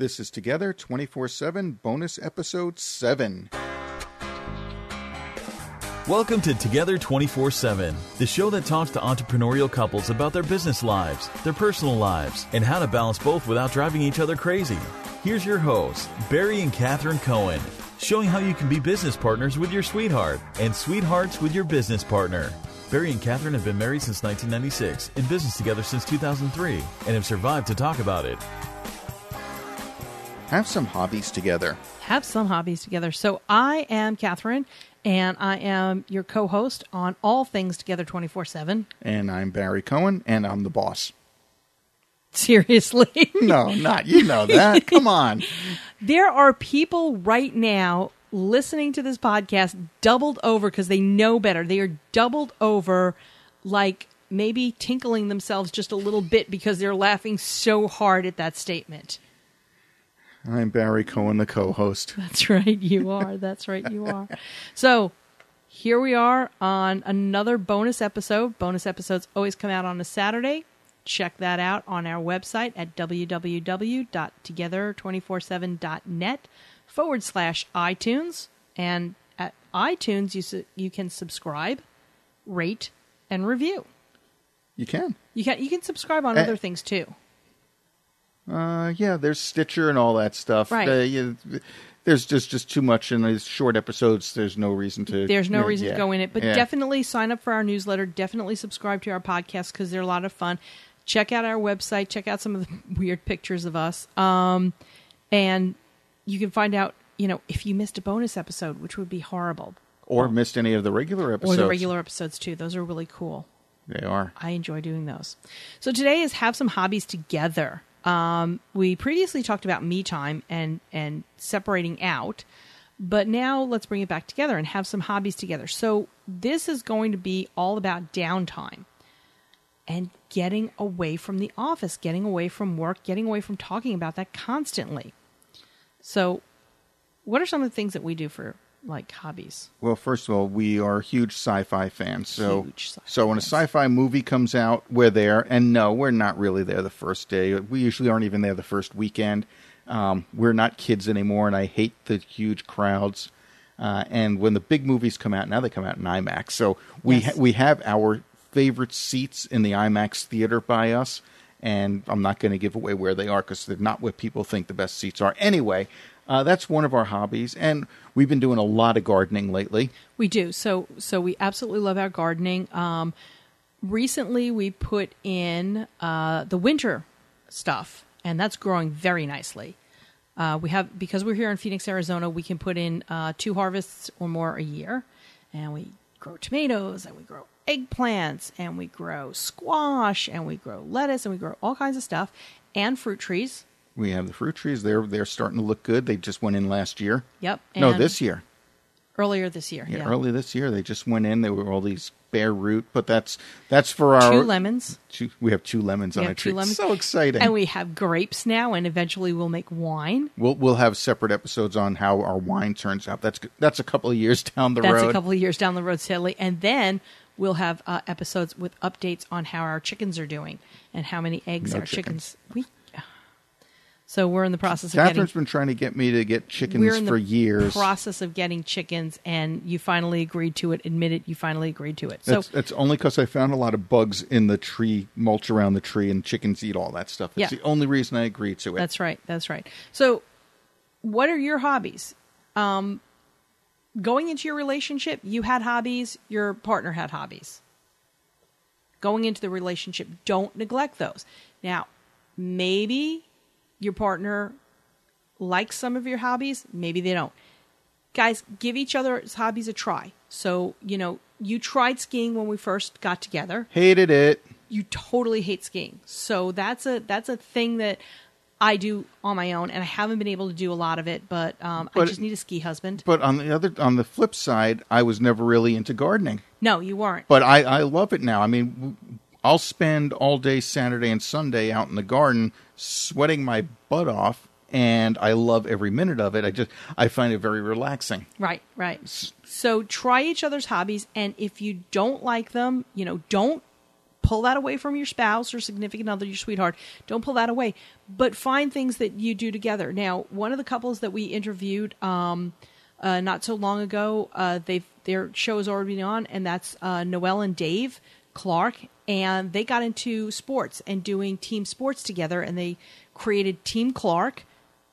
This is Together 24 7, bonus episode 7. Welcome to Together 24 7, the show that talks to entrepreneurial couples about their business lives, their personal lives, and how to balance both without driving each other crazy. Here's your hosts, Barry and Catherine Cohen, showing how you can be business partners with your sweetheart and sweethearts with your business partner. Barry and Catherine have been married since 1996, in business together since 2003, and have survived to talk about it. Have some hobbies together. have some hobbies together. So I am Catherine, and I am your co-host on all things Together twenty four seven. And I'm Barry Cohen, and I'm the boss. Seriously, No, not you know that. Come on. there are people right now listening to this podcast doubled over because they know better. They are doubled over, like maybe tinkling themselves just a little bit because they're laughing so hard at that statement. I'm Barry Cohen, the co host. That's right, you are. That's right, you are. So here we are on another bonus episode. Bonus episodes always come out on a Saturday. Check that out on our website at www.together247.net forward slash iTunes. And at iTunes, you, su- you can subscribe, rate, and review. You can. You can, you can subscribe on Eh. other things too. Uh, yeah, there's Stitcher and all that stuff. Right. Uh, yeah, there's just, just too much in these short episodes. There's no reason to. There's no reason yeah, to go in it, but yeah. definitely sign up for our newsletter. Definitely subscribe to our podcast because they're a lot of fun. Check out our website. Check out some of the weird pictures of us, um, and you can find out. You know, if you missed a bonus episode, which would be horrible, Or missed any of the regular episodes, or the regular episodes too. Those are really cool. They are. I enjoy doing those. So today is have some hobbies together. Um, we previously talked about me time and and separating out, but now let's bring it back together and have some hobbies together. So this is going to be all about downtime and getting away from the office, getting away from work, getting away from talking about that constantly. So, what are some of the things that we do for like hobbies? Well, first of all, we are huge sci-fi fans. So, sci-fi so when a sci-fi movie comes out, we're there. And no, we're not really there the first day. We usually aren't even there the first weekend. Um, we're not kids anymore, and I hate the huge crowds. Uh, and when the big movies come out, now they come out in IMAX. So we Yes. ha- we have our favorite seats in the IMAX theater by us. And I'm not going to give away where they are because they're not where people think the best seats are. Anyway, uh, that's one of our hobbies, and we've been doing a lot of gardening lately. We do. So so we absolutely love our gardening. Um, recently, we put in uh, the winter stuff, and that's growing very nicely. Uh, we have because we're here in Phoenix, Arizona. We can put in uh, two harvests or more a year, and we grow tomatoes, and we grow eggplants, and we grow squash, and we grow lettuce, and we grow all kinds of stuff, and fruit trees. We have the fruit trees. They're they're starting to look good. They just went in last year. Yep. no, this year. earlier this year. Yeah, Yeah, early this year. They just went in. There were all these bare root, but that's that's for our two lemons. two- we have two lemons We on a tree. lemons. So exciting! And we have grapes now, and eventually we'll make wine. we'll we'll have separate episodes on how our wine turns out. That's that's a couple of years down the That's road. That's a couple of years down the road, sadly. And then we'll have uh, episodes with updates on how our chickens are doing and how many eggs No our chickens. chickens. We. So we're in the process of Catherine's been trying to get me to get chickens We're in the for years. process of getting chickens, and you finally agreed to it. Admit it, you finally agreed to it. So It's, it's only because I found a lot of bugs in the tree, mulch around the tree, and chickens eat all that stuff. It's Yeah. the only reason I agreed to it. That's right. That's right. So, what are your hobbies? Um, going into your relationship, you had hobbies, your partner had hobbies. Going into the relationship, don't neglect those. Now, maybe your partner likes some of your hobbies, maybe they don't. Guys, give each other's hobbies a try. So, you know, you tried skiing when we first got together Hated it. you totally hate skiing. So that's a that's a thing that I do on my own, and I haven't been able to do a lot of it. But um, I just need a ski husband. But on the other, on the flip side, I was never really into gardening. No, you weren't. But I, I love it now. I mean, I'll spend all day Saturday and Sunday out in the garden, sweating my butt off, and I love every minute of it. I just, I find it very relaxing. Right, right. So try each other's hobbies, and if you don't like them, you know, don't pull that away from your spouse or significant other, your sweetheart. Don't pull that away. But find things that you do together. Now, one of the couples that we interviewed um, uh, not so long ago, uh, they've their show is already on, and that's uh, Noel and Dave Clark, and they got into sports and doing team sports together, and they created Team Clark,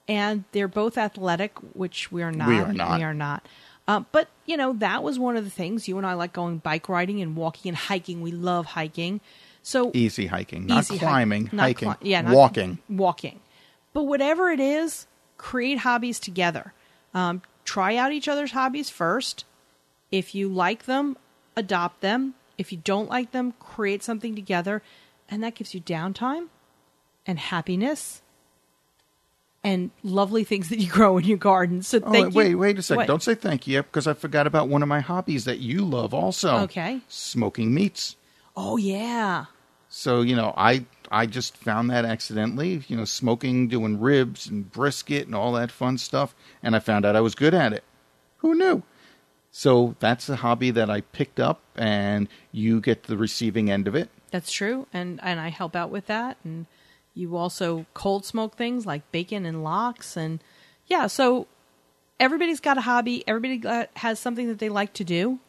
and they're both athletic, which we are not. We are not. We are not. Uh, but you know that was one of the things you and I like going bike riding and walking and hiking. We love hiking. So Easy hiking, not Easy climbing, not hiking, cli- yeah, not- walking. walking. But whatever it is, create hobbies together. Um, try out each other's hobbies first. If you like them, adopt them. If you don't like them, create something together, and that gives you downtime and happiness and lovely things that you grow in your garden. So Oh, thank wait, you. wait a second. What? Don't say thank you yet because I forgot about one of my hobbies that you love also. Okay. Smoking meats. Oh yeah. So, you know, I I just found that accidentally, you know, smoking, doing ribs and brisket and all that fun stuff, and I found out I was good at it. Who knew? So that's a hobby that I picked up and you get the receiving end of it. That's true, and and I help out with that. And you also cold smoke things like bacon and lox, and yeah. So everybody's got a hobby. Everybody has something that they like to do.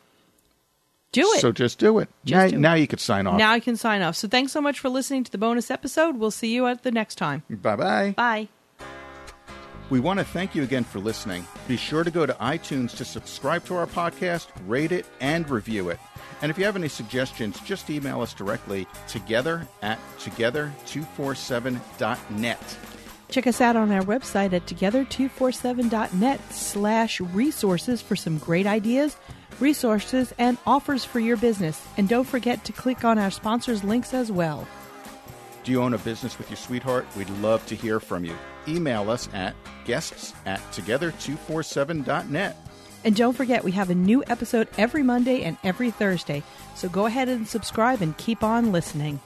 Do it. So just do it. Just now, do it. now you could sign off. now I can sign off. So thanks so much for listening to the bonus episode. We'll see you at the next time. Bye bye. Bye. We want to thank you again for listening. Be sure to go to iTunes to subscribe to our podcast, rate it, and review it. And if you have any suggestions, just email us directly together at together247.net. Check us out on our website at together247.net slash resources for some great ideas, resources, and offers for your business. And don't forget to click on our sponsors' links as well. Do you own a business with your sweetheart? We'd love to hear from you. Email us at guests at together247.net. And don't forget, we have a new episode every Monday and every Thursday. So go ahead and subscribe and keep on listening.